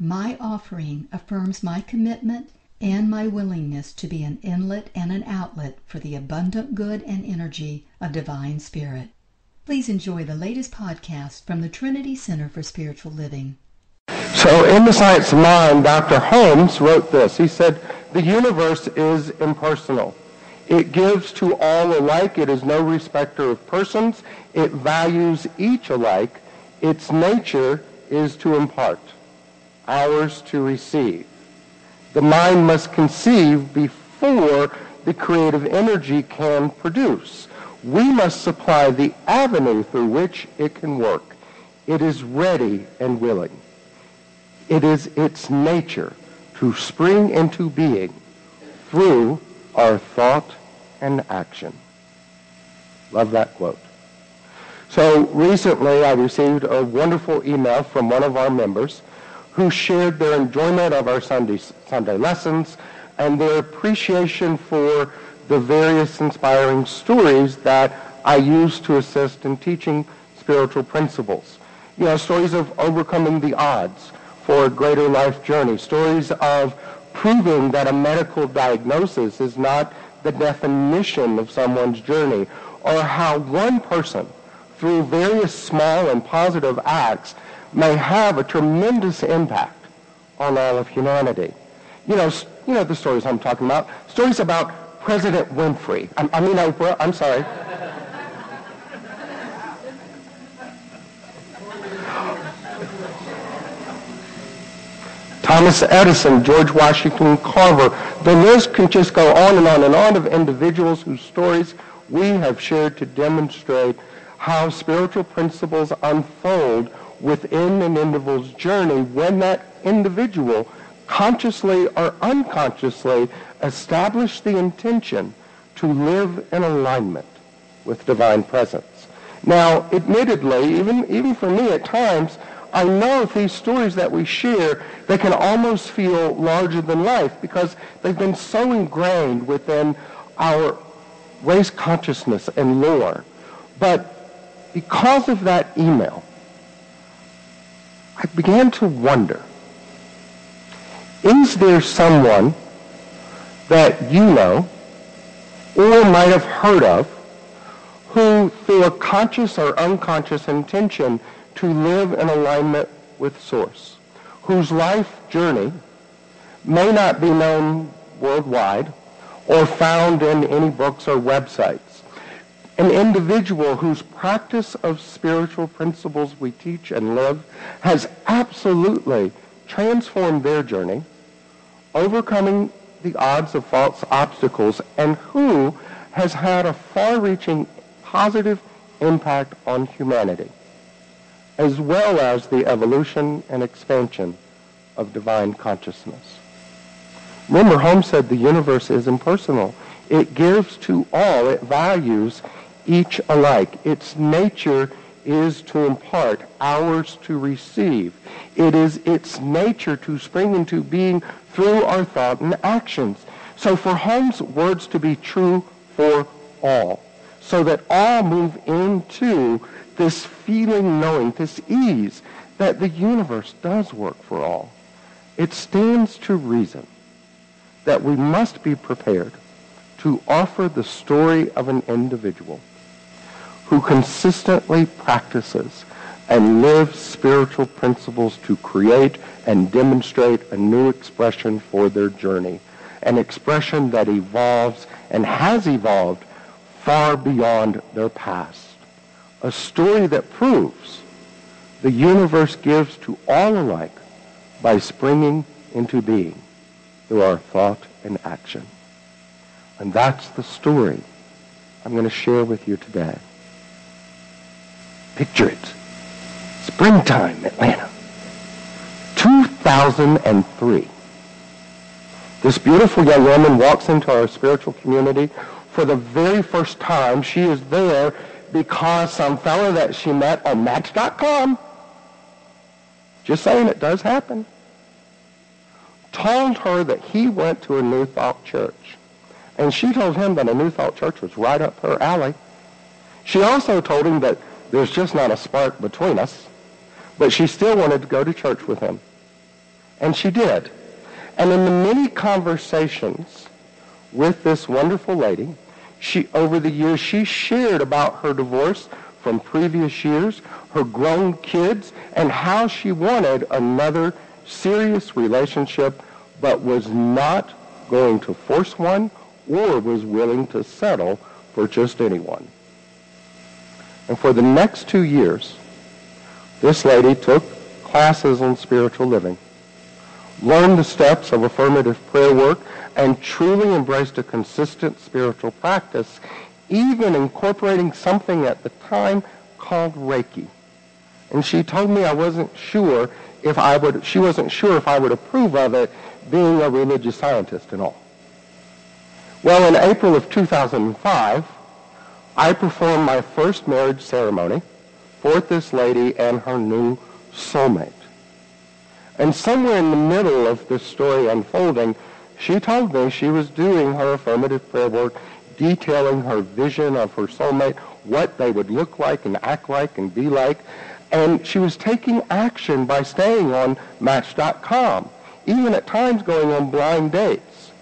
my offering affirms my commitment and my willingness to be an inlet and an outlet for the abundant good and energy of Divine Spirit. Please enjoy the latest podcast from the Trinity Center for Spiritual Living. So in The Science of Mind, Dr. Holmes wrote this. He said, the universe is impersonal. It gives to all alike. It is no respecter of persons. It values each alike. Its nature is to impart ours to receive. The mind must conceive before the creative energy can produce. We must supply the avenue through which it can work. It is ready and willing. It is its nature to spring into being through our thought and action. Love that quote. So recently I received a wonderful email from one of our members who shared their enjoyment of our Sunday, Sunday lessons and their appreciation for the various inspiring stories that I use to assist in teaching spiritual principles. You know, stories of overcoming the odds for a greater life journey, stories of proving that a medical diagnosis is not the definition of someone's journey, or how one person, through various small and positive acts, may have a tremendous impact on all of humanity. You know, you know the stories I'm talking about. Stories about President Winfrey. I, I mean Oprah. I'm sorry. Thomas Edison, George Washington Carver. The list can just go on and on and on of individuals whose stories we have shared to demonstrate how spiritual principles unfold within an individual's journey when that individual consciously or unconsciously establish the intention to live in alignment with divine presence. Now, admittedly, even, even for me at times, I know these stories that we share, they can almost feel larger than life because they've been so ingrained within our race consciousness and lore. But because of that email, I began to wonder, is there someone that you know or might have heard of who, through a conscious or unconscious intention to live in alignment with Source, whose life journey may not be known worldwide or found in any books or websites, an individual whose practice of spiritual principles we teach and live has absolutely transformed their journey, overcoming the odds of false obstacles, and who has had a far-reaching positive impact on humanity, as well as the evolution and expansion of divine consciousness. Remember, Holmes said the universe is impersonal. It gives to all. It values each alike. Its nature is to impart, ours to receive. It is its nature to spring into being through our thought and actions. So for Holmes' words to be true for all, so that all move into this feeling knowing, this ease that the universe does work for all, it stands to reason that we must be prepared to offer the story of an individual who consistently practices and lives spiritual principles to create and demonstrate a new expression for their journey, an expression that evolves and has evolved far beyond their past, a story that proves the universe gives to all alike by springing into being through our thought and action. And that's the story I'm going to share with you today. Picture it. Springtime, Atlanta. 2003. This beautiful young woman walks into our spiritual community for the very first time. She is there because some fellow that she met on Match.com, just saying it does happen, told her that he went to a New Thought church. And she told him that a New Thought church was right up her alley. She also told him that there's just not a spark between us, but she still wanted to go to church with him. And she did. And in the many conversations with this wonderful lady, she, over the years, she shared about her divorce from previous years, her grown kids, and how she wanted another serious relationship, but was not going to force one or was willing to settle for just anyone. And for the next two years, this lady took classes on spiritual living learned the steps of affirmative prayer work, and truly embraced a consistent spiritual practice, even incorporating something at the time called Reiki. And she told me I wasn't sure if I would, she wasn't sure if I would approve of it being a religious scientist and all. Well, in April of 2005, I performed my first marriage ceremony for this lady and her new soulmate. And somewhere in the middle of this story unfolding, she told me she was doing her affirmative prayer work, detailing her vision of her soulmate, what they would look like and act like and be like. And she was taking action by staying on Match.com, even at times going on blind dates.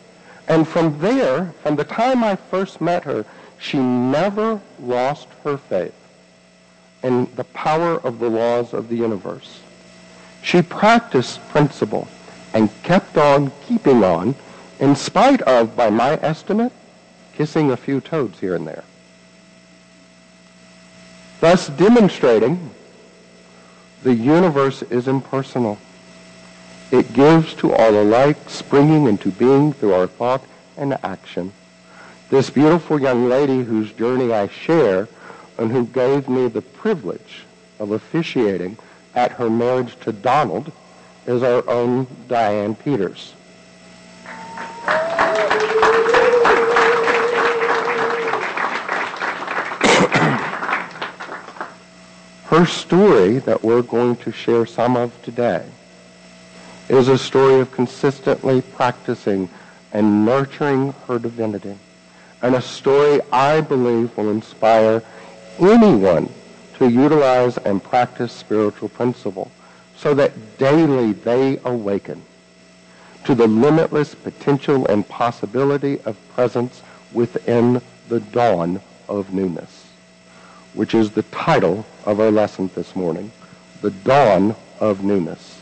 And from there, from the time I first met her, she never lost her faith in the power of the laws of the universe. She practiced principle and kept on keeping on in spite of, by my estimate, kissing a few toads here and there. Thus demonstrating the universe is impersonal. It gives to all alike, springing into being through our thought and action. This beautiful young lady whose journey I share and who gave me the privilege of officiating at her marriage to Donald is our own Diane Peters. her story that we're going to share some of today is a story of consistently practicing and nurturing her divinity, and a story I believe will inspire anyone to utilize and practice spiritual principle so that daily they awaken to the limitless potential and possibility of presence within the dawn of newness, which is the title of our lesson this morning, the dawn of newness.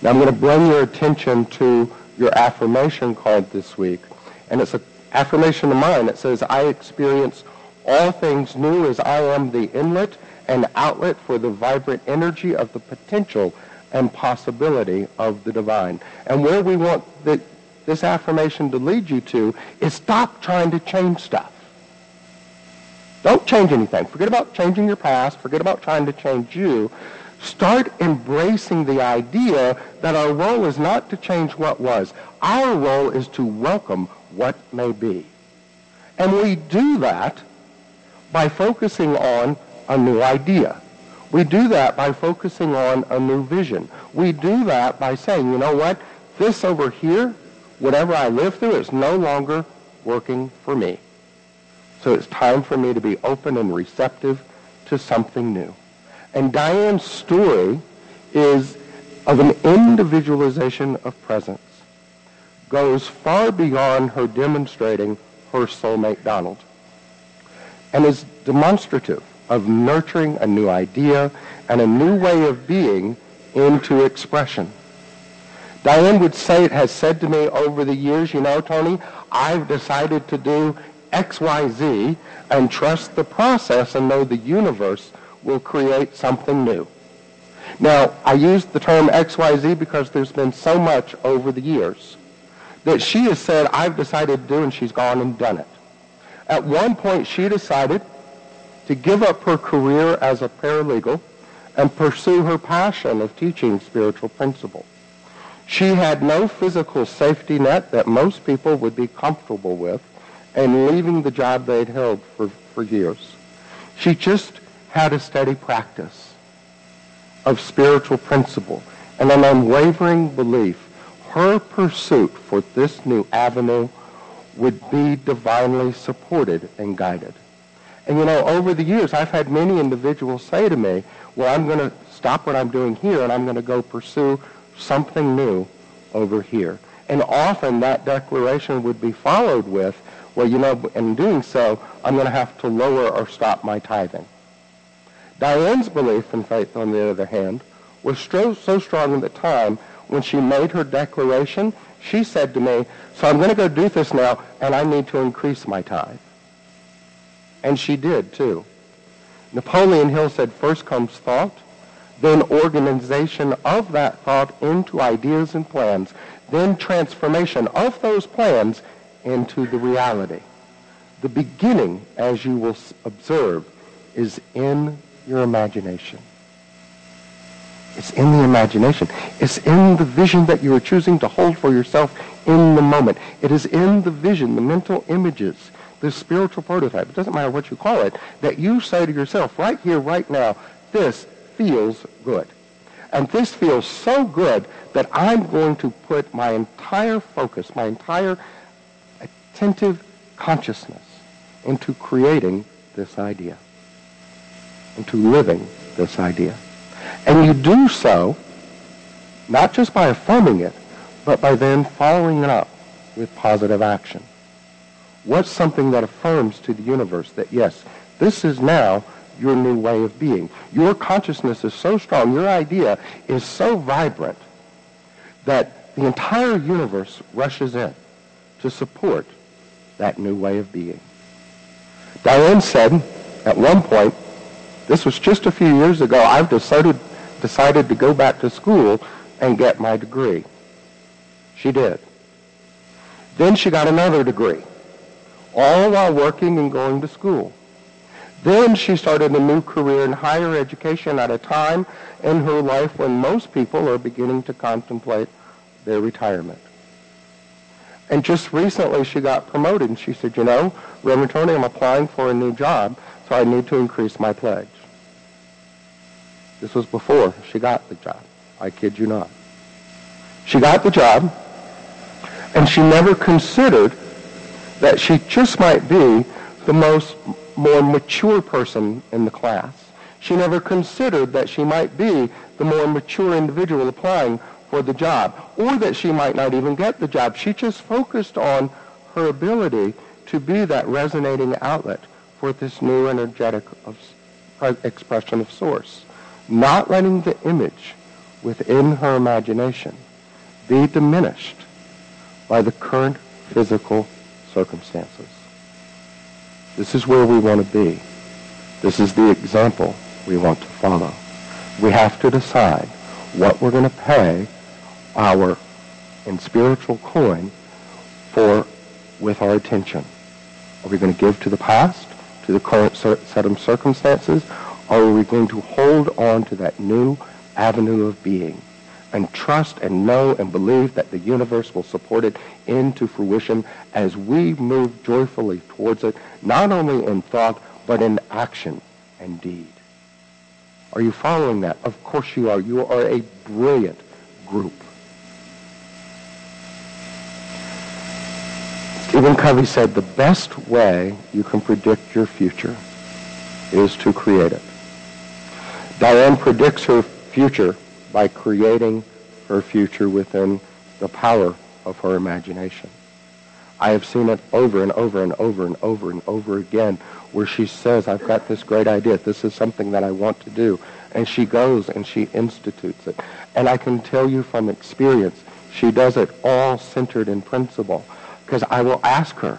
Now I'm going to bring your attention to your affirmation card this week, and it's an affirmation of mine. that says, I experience all things new as I am the inlet and outlet for the vibrant energy of the potential and possibility of the divine. And where we want the, this affirmation to lead you to is stop trying to change stuff. Don't change anything. Forget about changing your past. Forget about trying to change you. Start embracing the idea that our role is not to change what was. Our role is to welcome what may be. And we do that by focusing on a new idea. We do that by focusing on a new vision. We do that by saying, you know what, this over here, whatever I live through, is no longer working for me. So it's time for me to be open and receptive to something new. And Diane's story is of an individualization of presence, goes far beyond her demonstrating her soulmate Donald, and is demonstrative of nurturing a new idea and a new way of being into expression. Diane would say, it has said to me over the years, you know, Tony, I've decided to do X, Y, Z and trust the process and know the universe will create something new. Now, I use the term XYZ because there's been so much over the years that she has said, I've decided to do, and she's gone and done it. At one point, she decided to give up her career as a paralegal and pursue her passion of teaching spiritual principle. She had no physical safety net that most people would be comfortable with and leaving the job they'd held for, for years. She just had a steady practice of spiritual principle and an unwavering belief her pursuit for this new avenue would be divinely supported and guided. And you know, over the years, I've had many individuals say to me, well, I'm going to stop what I'm doing here and I'm going to go pursue something new over here. And often that declaration would be followed with, well, you know, in doing so, I'm going to have to lower or stop my tithing. Diane's belief in faith, on the other hand, was so, strong at the time when she made her declaration, she said to me, so I'm going to go do this now, and I need to increase my tithe. And she did, too. Napoleon Hill said, first comes thought, then organization of that thought into ideas and plans, then transformation of those plans into the reality. The beginning, as you will observe, is in your imagination. It's in the imagination. It's in the vision that you are choosing to hold for yourself in the moment. It is in the vision, the mental images, the spiritual prototype. It doesn't matter what you call it, that you say to yourself, right here, right now, this feels good. And this feels so good that I'm going to put my entire focus, my entire attentive consciousness into creating this idea, into living this idea. And you do so not just by affirming it, but by then following it up with positive action. What's something that affirms to the universe that, yes, this is now your new way of being. Your consciousness is so strong, your idea is so vibrant that the entire universe rushes in to support that new way of being. Diane said at one point, this was just a few years ago, I've decided, decided to go back to school and get my degree. She did. Then she got another degree, all while working and going to school. Then she started a new career in higher education at a time in her life when most people are beginning to contemplate their retirement. And just recently she got promoted and she said, you know, Reverend Tony, I'm applying for a new job, so I need to increase my pledge. This was before she got the job. I kid you not. She got the job, and she never considered that she just might be the most more mature person in the class. She never considered that she might be the more mature individual applying for the job, or that she might not even get the job. She just focused on her ability to be that resonating outlet for this new energetic of, uh, expression of source, not letting the image within her imagination be diminished by the current physical circumstances. This is where we want to be. This is the example we want to follow. We have to decide what we're going to pay our in spiritual coin for with our attention. Are we going to give to the past, to the current set of circumstances, or are we going to hold on to that new avenue of being and trust and know and believe that the universe will support it into fruition as we move joyfully towards it, not only in thought, but in action and deed. Are you following that? Of course you are. You are a brilliant group. Stephen Covey said the best way you can predict your future is to create it. Diane predicts her future by creating her future within the power of her imagination. I have seen it over and over and over and over and over again where she says, I've got this great idea. This is something that I want to do. And she goes and she institutes it. And I can tell you from experience, she does it all centered in principle. Because I will ask her.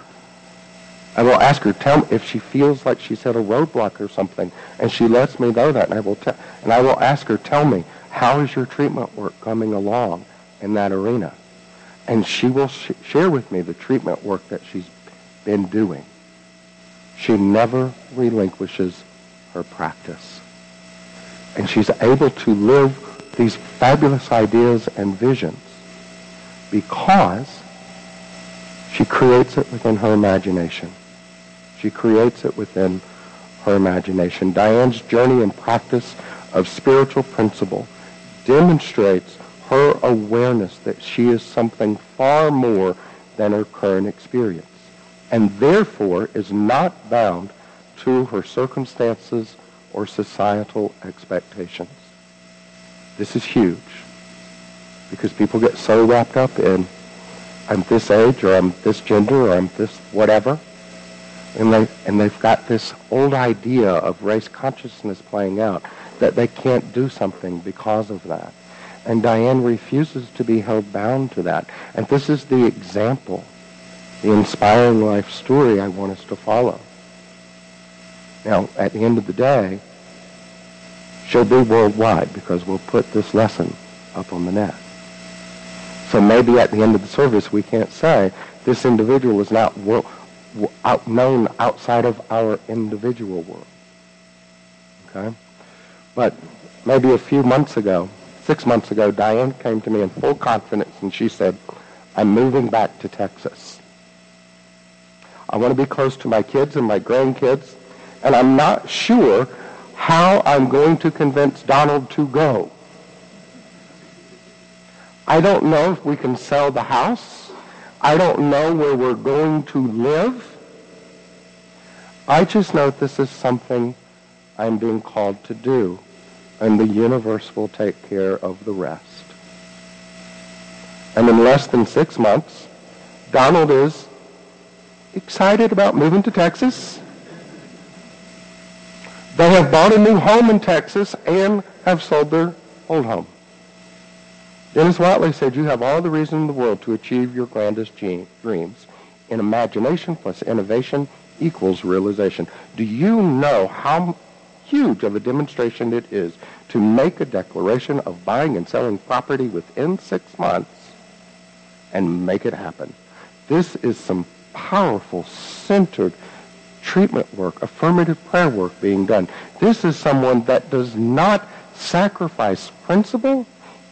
I will ask her, tell me if she feels like she's hit a roadblock or something, and she lets me know that, and I will tell, and I will ask her, tell me, how is your treatment work coming along in that arena? And she will sh- share with me the treatment work that she's been doing. She never relinquishes her practice. And she's able to live these fabulous ideas and visions because she creates it within her imagination. She creates it within her imagination. Diane's journey and practice of spiritual principle demonstrates her awareness that she is something far more than her current experience and therefore is not bound to her circumstances or societal expectations. This is huge because people get so wrapped up in I'm this age or I'm this gender or I'm this whatever. And, they, and they've got this old idea of race consciousness playing out that they can't do something because of that. And Diane refuses to be held bound to that. And this is the example, the inspiring life story I want us to follow. Now, at the end of the day, she'll be worldwide because we'll put this lesson up on the net. So maybe at the end of the service we can't say this individual is not world, out, known outside of our individual world. Okay? But maybe a few months ago, six months ago, Diane came to me in full confidence and she said, I'm moving back to Texas. I want to be close to my kids and my grandkids, and I'm not sure how I'm going to convince Donald to go. I don't know if we can sell the house. I don't know where we're going to live. I just know this is something I'm being called to do, and the universe will take care of the rest. And in less than six months, Donald is excited about moving to Texas. They have bought a new home in Texas and have sold their old home. Dennis Waitley said, you have all the reason in the world to achieve your grandest dreams. In imagination plus innovation equals realization. Do you know how huge of a demonstration it is to make a declaration of buying and selling property within six months and make it happen? This is some powerful, centered treatment work, affirmative prayer work being done. This is someone that does not sacrifice principle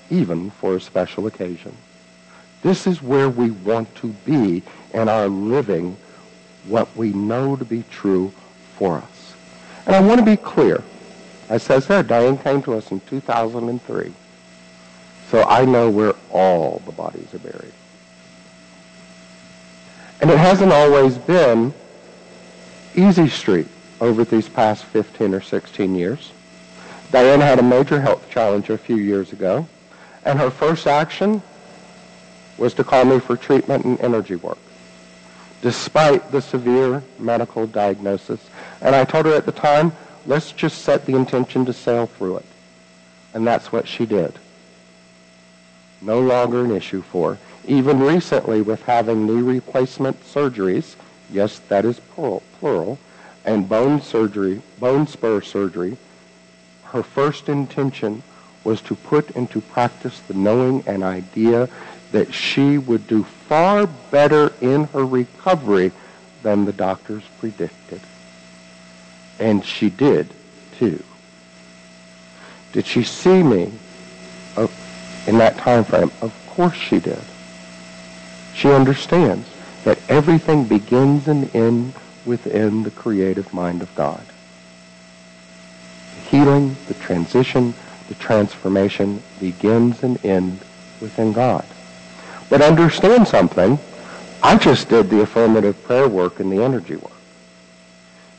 even for a special occasion. This is where we want to be in our living what we know to be true for us. And I want to be clear. I said, Diane came to us in 2003. So I know where all the bodies are buried. And it hasn't always been easy street over these past 15 or 16 years. Diane had a major health challenge a few years ago. And her first action was to call me for treatment and energy work, despite the severe medical diagnosis. And I told her at the time, let's just set the intention to sail through it. And that's what she did. No longer an issue for her. Even recently with having knee replacement surgeries, yes, that is plural, plural and bone surgery, bone spur surgery, her first intention was to put into practice the knowing and idea that she would do far better in her recovery than the doctors predicted. And she did, too. Did she see me uh, in that time frame? Of course she did. She understands that everything begins and ends within the creative mind of God. The healing, the transition, the transformation begins and ends within God. But understand something. I just did the affirmative prayer work and the energy work.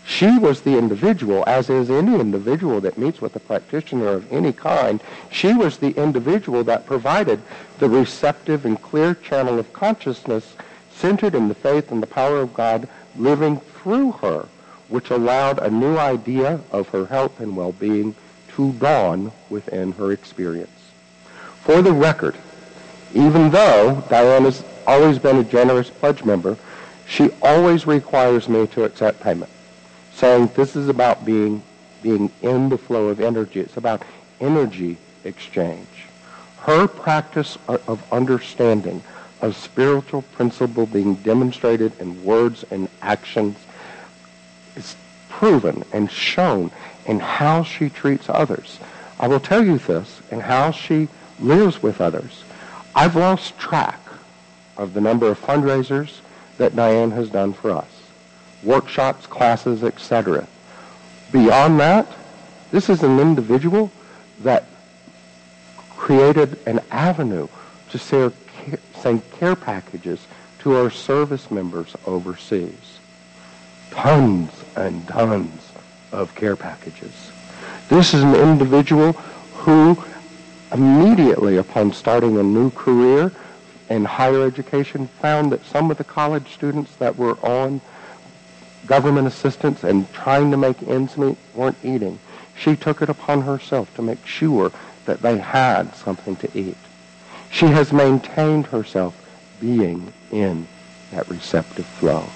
She was the individual, as is any individual that meets with a practitioner of any kind. She was the individual that provided the receptive and clear channel of consciousness centered in the faith and the power of God living through her, which allowed a new idea of her health and well-being to dawn within her experience. For the record, even though Diane has always been a generous pledge member, she always requires me to accept payment, saying this is about being, being in the flow of energy. It's about energy exchange. Her practice of understanding of spiritual principle being demonstrated in words and actions is proven and shown in how she treats others. I will tell you this, in how she lives with others. I've lost track of the number of fundraisers that Diane has done for us. Workshops, classes, etc. Beyond that, this is an individual that created an avenue to send care packages to our service members overseas. Tons and tons of care packages. This is an individual who immediately upon starting a new career in higher education found that some of the college students that were on government assistance and trying to make ends meet weren't eating. She took it upon herself to make sure that they had something to eat. She has maintained herself being in that receptive flow.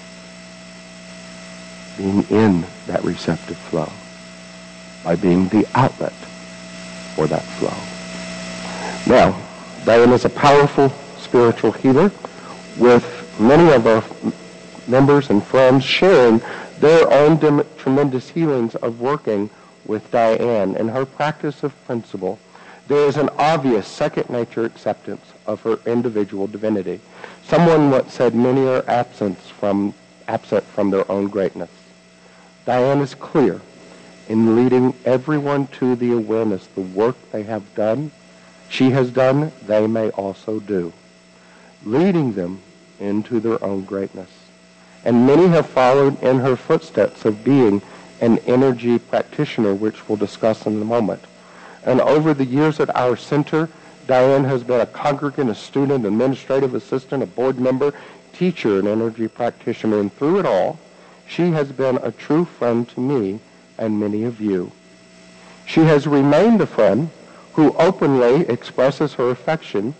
Being in that receptive flow by being the outlet for that flow. Now, Diane is a powerful spiritual healer with many of our members and friends sharing their own tremendous healings of working with Diane and her practice of principle. There is an obvious second nature acceptance of her individual divinity. Someone once said many are absent from, absent from their own greatness. Diane is clear in leading everyone to the awareness the work they have done, she has done, they may also do, leading them into their own greatness. And many have followed in her footsteps of being an energy practitioner, which we'll discuss in a moment. And over the years at our center, Diane has been a congregant, a student, administrative assistant, a board member, teacher, and energy practitioner. And through it all, she has been a true friend to me and many of you. She has remained a friend who openly expresses her affection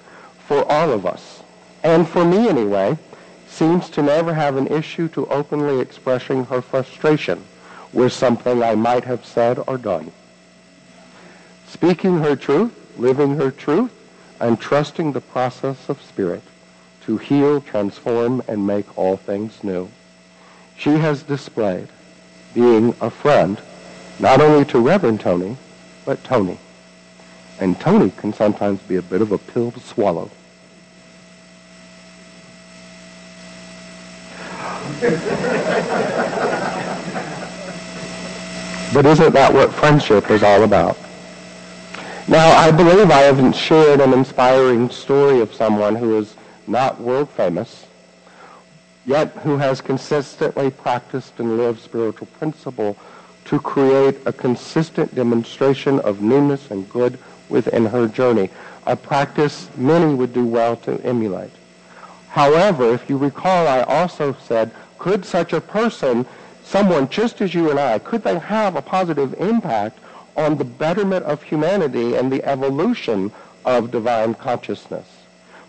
for all of us. And for me anyway, seems to never have an issue to openly expressing her frustration with something I might have said or done. Speaking her truth, living her truth, and trusting the process of spirit to heal, transform, and make all things new. She has displayed being a friend not only to Reverend Tony, but Tony. And Tony can sometimes be a bit of a pill to swallow. but isn't that what friendship is all about? Now, I believe I have shared an inspiring story of someone who is not world famous, yet who has consistently practiced and lived spiritual principle to create a consistent demonstration of newness and good within her journey, a practice many would do well to emulate. However, if you recall, I also said, could such a person, someone just as you and I, could they have a positive impact on the betterment of humanity and the evolution of divine consciousness?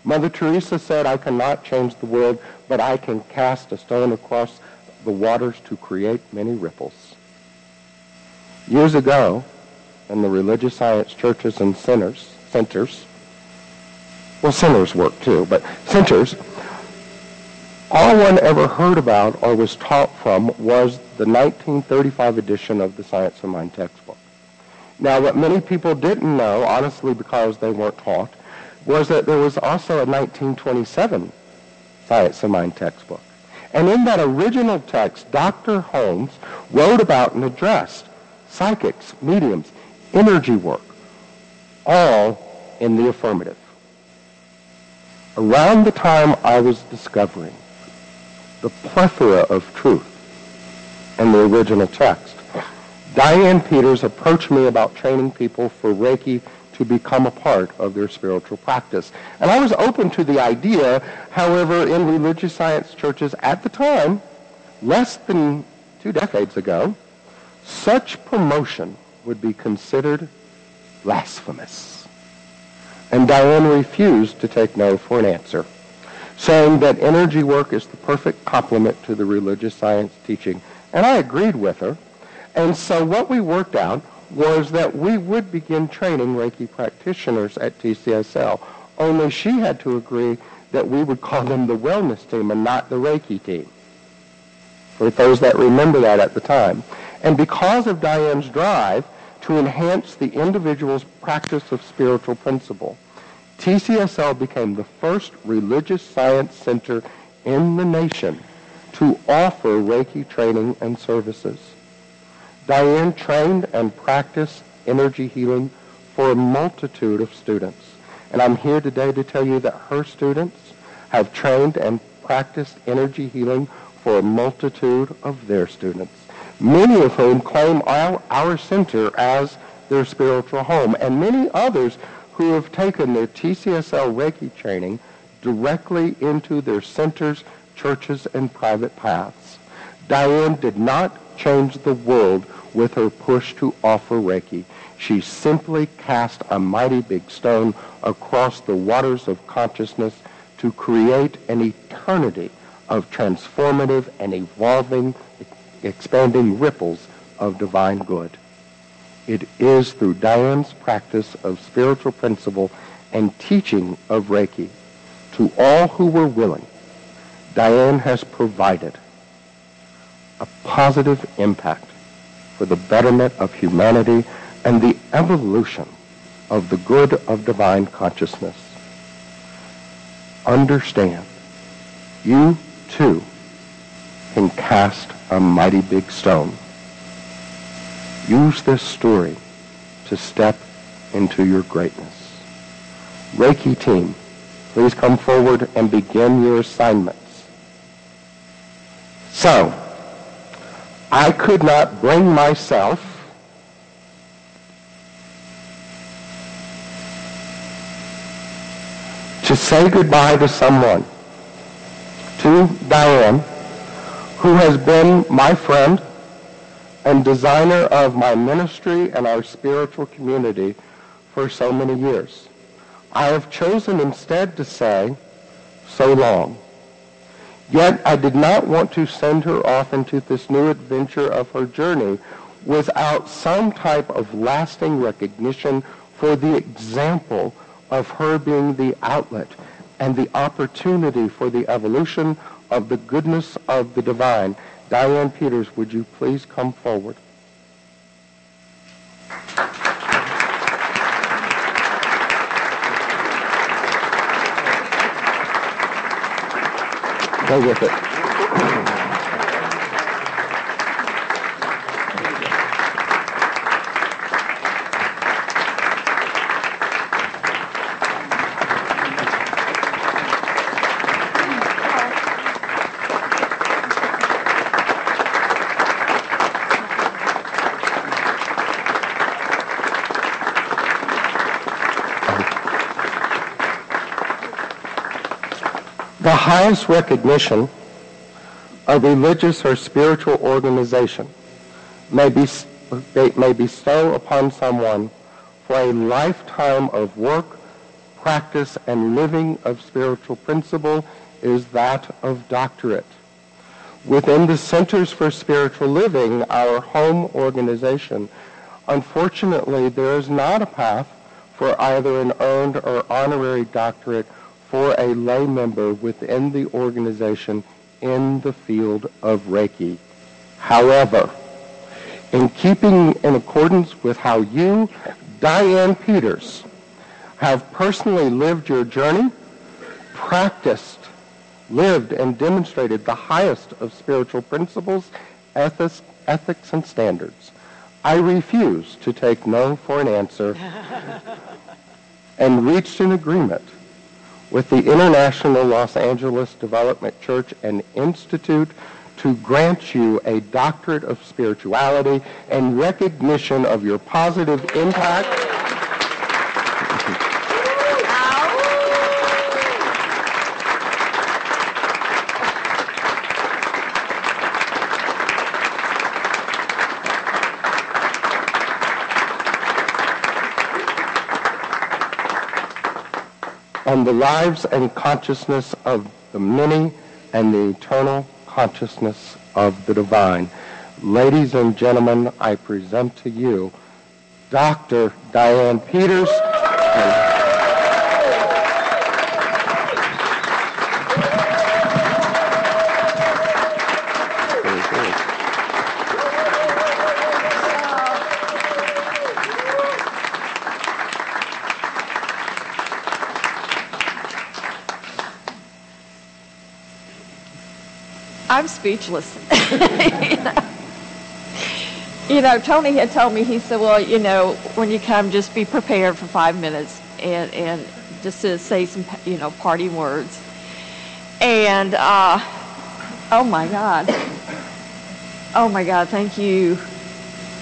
Mother Teresa said, I cannot change the world, but I can cast a stone across the waters to create many ripples. Years ago, in the religious science churches and centers, centers, well, centers work too, but centers, all one ever heard about or was taught from was the 1935 edition of the Science of Mind textbook. Now, what many people didn't know, honestly because they weren't taught, was that there was also a 1927 Science of Mind textbook. And in that original text, Dr. Holmes wrote about and addressed psychics, mediums, energy work, all in the affirmative. Around the time I was discovering the plethora of truth in the original text, Diane Peters approached me about training people for Reiki to become a part of their spiritual practice. And I was open to the idea, however, in religious science churches at the time, less than two decades ago, such promotion would be considered blasphemous. And Diane refused to take no for an answer, saying that energy work is the perfect complement to the religious science teaching. And I agreed with her. And so what we worked out was that we would begin training Reiki practitioners at TCSL. Only she had to agree that we would call them the wellness team and not the Reiki team. For those that remember that at the time. And because of Diane's drive to enhance the individual's practice of spiritual principle, TCSL became the first religious science center in the nation to offer Reiki training and services. Diane trained and practiced energy healing for a multitude of students. And I'm here today to tell you that her students have trained and practiced energy healing for a multitude of their students, many of whom claim our, our center as their spiritual home, and many others who have taken their TCSL Reiki training directly into their centers, churches, and private paths. Diane did not change the world with her push to offer Reiki. She simply cast a mighty big stone across the waters of consciousness to create an eternity of transformative and evolving, expanding ripples of divine good. It is through Diane's practice of spiritual principle and teaching of Reiki to all who were willing, Diane has provided a positive impact for the betterment of humanity and the evolution of the good of divine consciousness. Understand, you too can cast a mighty big stone. Use this story to step into your greatness. Reiki team, please come forward and begin your assignments. So, I could not bring myself to say goodbye to someone, to Diane, who has been my friend and designer of my ministry and our spiritual community for so many years. I have chosen instead to say, so long. Yet I did not want to send her off into this new adventure of her journey without some type of lasting recognition for the example of her being the outlet and the opportunity for the evolution of the goodness of the divine. Diane Peters, would you please come forward? Go with it. The highest recognition a religious or spiritual organization may, be, may bestow upon someone for a lifetime of work, practice, and living of spiritual principle is that of doctorate. Within the Centers for Spiritual Living, our home organization, unfortunately, there is not a path for either an earned or honorary doctorate for a lay member within the organization in the field of Reiki. However, in keeping in accordance with how you, Diane Peters, have personally lived your journey, practiced, lived, and demonstrated the highest of spiritual principles, ethics, ethics and standards, I refuse to take no for an answer and reached an agreement with the International Los Angeles Development Church and Institute to grant you a doctorate of spirituality and recognition of your positive impact. On the lives and consciousness of the many and the eternal consciousness of the divine. Ladies and gentlemen, I present to you Dr. Diane Peters. I'm speechless. you, know? you know, Tony had told me, he said, well, you know, when you come, just be prepared for five minutes and, and just to say some, you know, parting words. And, uh, oh my God. Oh my God, thank you.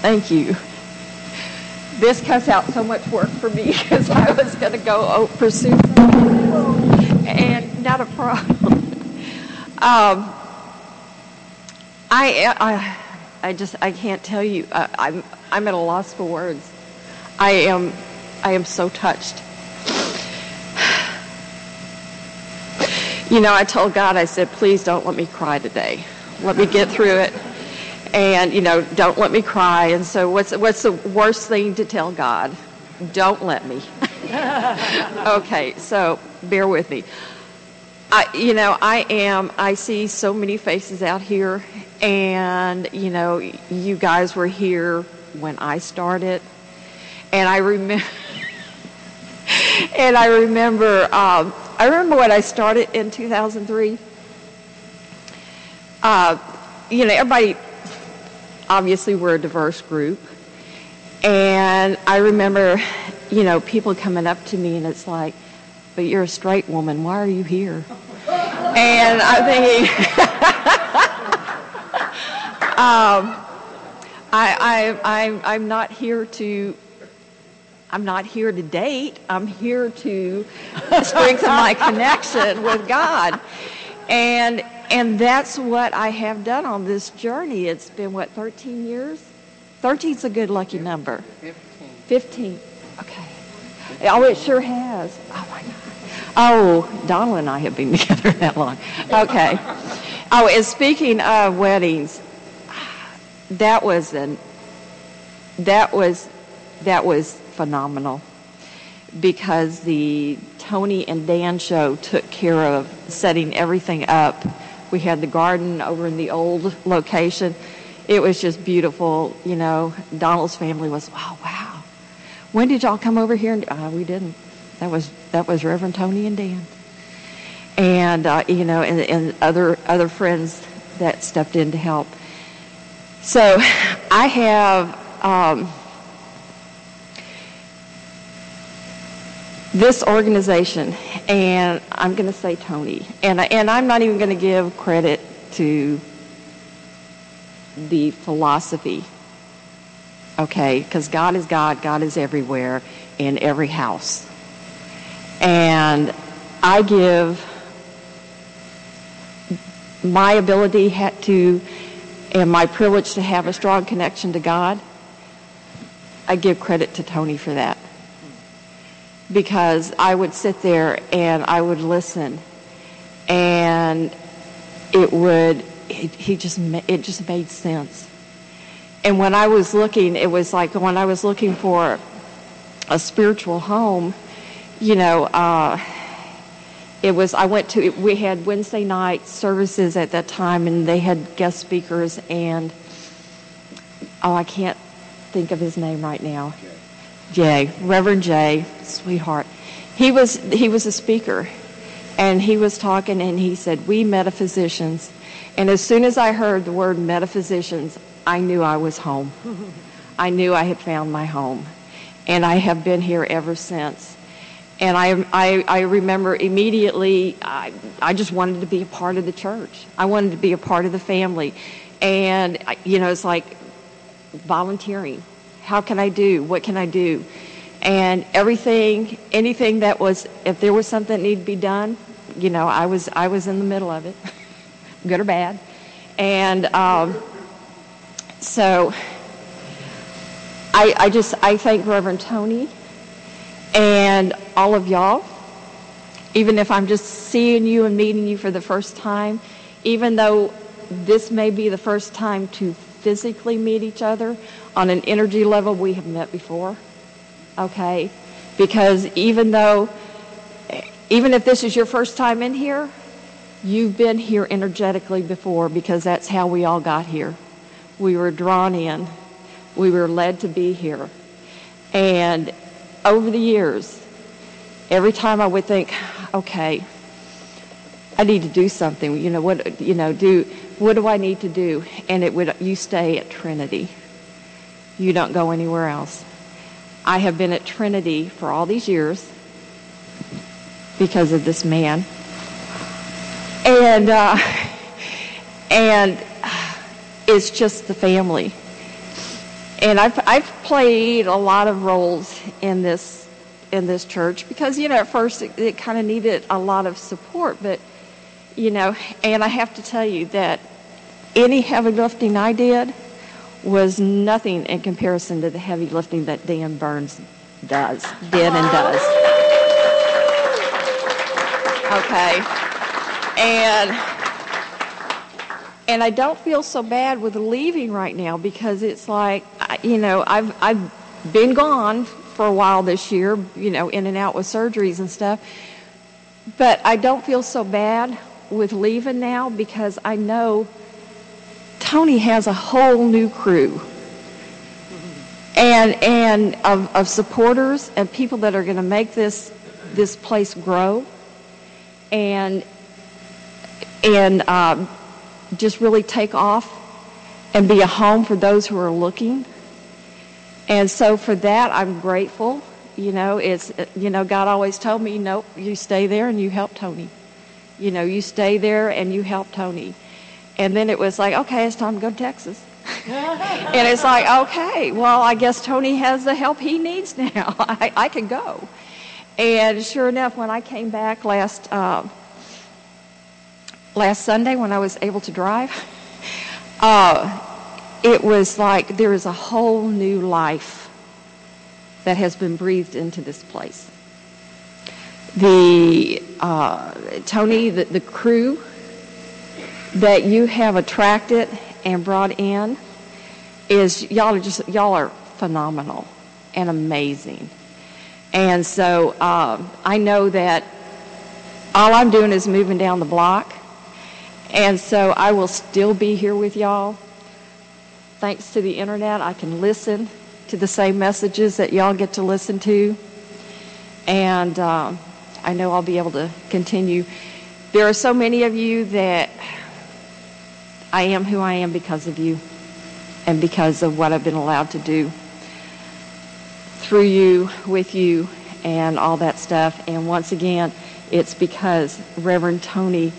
Thank you. This cuts out so much work for me because I was going to go oh, pursue and not a problem. um, I, I, I just, I can't tell you. I, I'm, I'm at a loss for words. I am, I am so touched. You know, I told God, I said, please don't let me cry today. Let me get through it. And, you know, don't let me cry. And so what's, what's the worst thing to tell God? Don't let me. okay, so bear with me. I, you know, I am, I see so many faces out here, and, you know, you guys were here when I started. And I remember, and I remember, um, I remember when I started in 2003. Uh, you know, everybody, obviously, we're a diverse group. And I remember, you know, people coming up to me and it's like, but you're a straight woman. Why are you here? and I'm thinking, um, I, I, I, I'm not here to I'm not here to date. I'm here to strengthen my connection with God. And and that's what I have done on this journey. It's been what 13 years? 13 is a good lucky number. 15. 15. Okay. Oh, it sure has. Oh my God. Oh, Donald and I have been together that long. Okay. Oh, and speaking of weddings, that was an that was that was phenomenal because the Tony and Dan show took care of setting everything up. We had the garden over in the old location. It was just beautiful. You know, Donald's family was, oh, wow. When did y'all come over here? Uh, we didn't. That was that was Reverend Tony and Dan, and uh, you know, and, and other other friends that stepped in to help. So, I have. Um, this organization, and I'm going to say Tony, and, and I'm not even going to give credit to the philosophy, okay? Because God is God, God is everywhere, in every house. And I give my ability to, and my privilege to have a strong connection to God, I give credit to Tony for that because I would sit there and I would listen, and it would it, he just it just made sense. And when I was looking, it was like when I was looking for a spiritual home, you know. Uh, it was i went to we had wednesday night services at that time and they had guest speakers and oh i can't think of his name right now Jay, Reverend Jay, sweetheart. He was he was a speaker, and he was talking, and he said, "We metaphysicians." And as soon as I heard the word metaphysicians, I knew I was home. I knew I had found my home, and I have been here ever since. And I, I, I remember immediately, I, I just wanted to be a part of the church. I wanted to be a part of the family. And, you know, it's like volunteering how can I do? What can I do? And everything, anything that was, if there was something that needed to be done, you know, I was, I was in the middle of it, good or bad. And um, so I, I just, I thank Reverend Tony and all of y'all. Even if I'm just seeing you and meeting you for the first time, even though this may be the first time to physically meet each other, on an energy level we have met before. Okay? Because even though, even if this is your first time in here, you've been here energetically before because that's how we all got here. We were drawn in, we were led to be here. And over the years, every time I would think, okay, I need to do something. You know what? You know, do what do I need to do? And it would you stay at Trinity. You don't go anywhere else. I have been at Trinity for all these years because of this man, and uh, and it's just the family. And I've I've played a lot of roles in this in this church because you know at first it, it kind of needed a lot of support, but you know, and I have to tell you that any heavy lifting I did was nothing in comparison to the heavy lifting that Dan Burns does, did and does. Okay. And and I don't feel so bad with leaving right now because it's like you know, I've I've been gone for a while this year, you know, in and out with surgeries and stuff. But I don't feel so bad with leaving now because I know Tony has a whole new crew and and of, of supporters and people that are going to make this this place grow and and um, just really take off and be a home for those who are looking and so for that i'm grateful you know it's you know god always told me nope you stay there and you help tony you know you stay there and you help tony and then it was like, okay, it's time to go to Texas. and it's like, okay, well, I guess Tony has the help he needs now. I, I can go. And sure enough, when I came back last uh, last Sunday, when I was able to drive, uh, it was like there is a whole new life that has been breathed into this place. The uh, Tony, the, the crew that you have attracted and brought in is y'all are just y'all are phenomenal and amazing. And so uh, I know that all I'm doing is moving down the block. And so I will still be here with y'all. Thanks to the internet, I can listen to the same messages that y'all get to listen to. And uh, I know I'll be able to continue. There are so many of you that I am who I am because of you and because of what I've been allowed to do through you, with you, and all that stuff. And once again, it's because Reverend Tony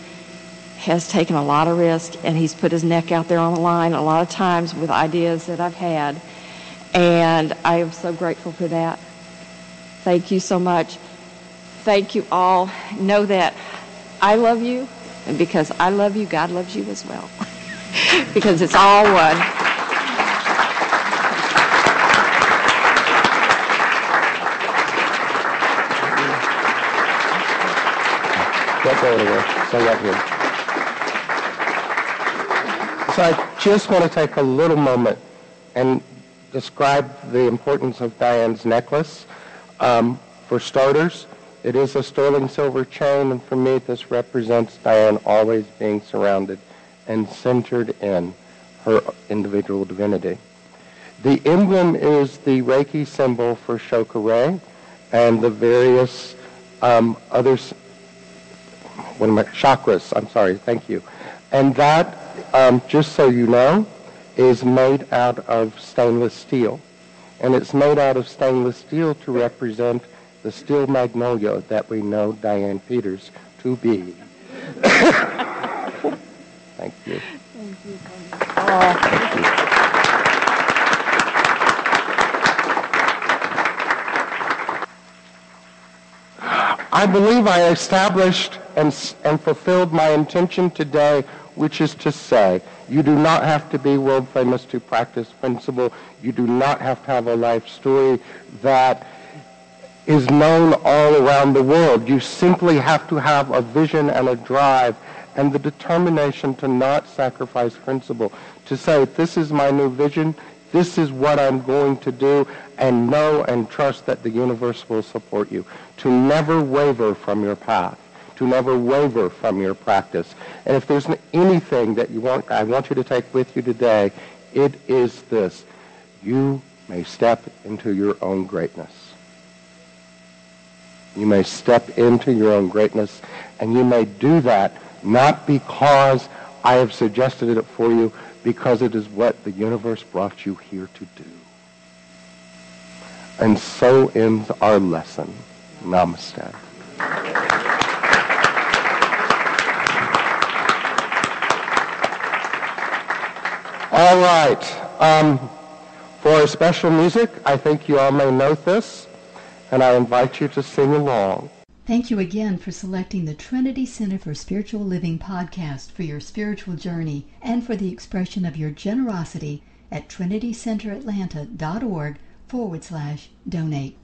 has taken a lot of risk and he's put his neck out there on the line a lot of times with ideas that I've had. And I am so grateful for that. Thank you so much. Thank you all. Know that I love you, and because I love you, God loves you as well. because it's all one. Don't go anywhere. Stay right here. So I just want to take a little moment and describe the importance of Diane's necklace. Um, for starters, it is a sterling silver chain, and for me, this represents Diane always being surrounded and centered in her individual divinity. The emblem is the Reiki symbol for Cho Ku Rei and the various um, other what am I, chakras. I'm sorry, thank you. And that, um, just so you know, is made out of stainless steel. And it's made out of stainless steel to represent the steel magnolia that we know Diane Peters to be. Thank you. Thank you. Oh, thank you. I believe I established and, and fulfilled my intention today, which is to say, you do not have to be world famous to practice principle. You do not have to have a life story that is known all around the world. You simply have to have a vision and a drive and the determination to not sacrifice principle, to say, this is my new vision, this is what I'm going to do, and know and trust that the universe will support you. To never waver from your path, to never waver from your practice. And if there's anything that you want, I want you to take with you today, it is this. You may step into your own greatness. You may step into your own greatness, and you may do that not because I have suggested it for you, because it is what the universe brought you here to do. And so ends our lesson. Namaste. All right. Um, for special music, I think you all may note this, and I invite you to sing along. Thank you again for selecting the Trinity Center for Spiritual Living podcast for your spiritual journey and for the expression of your generosity at trinitycenteratlanta.org forward slash donate.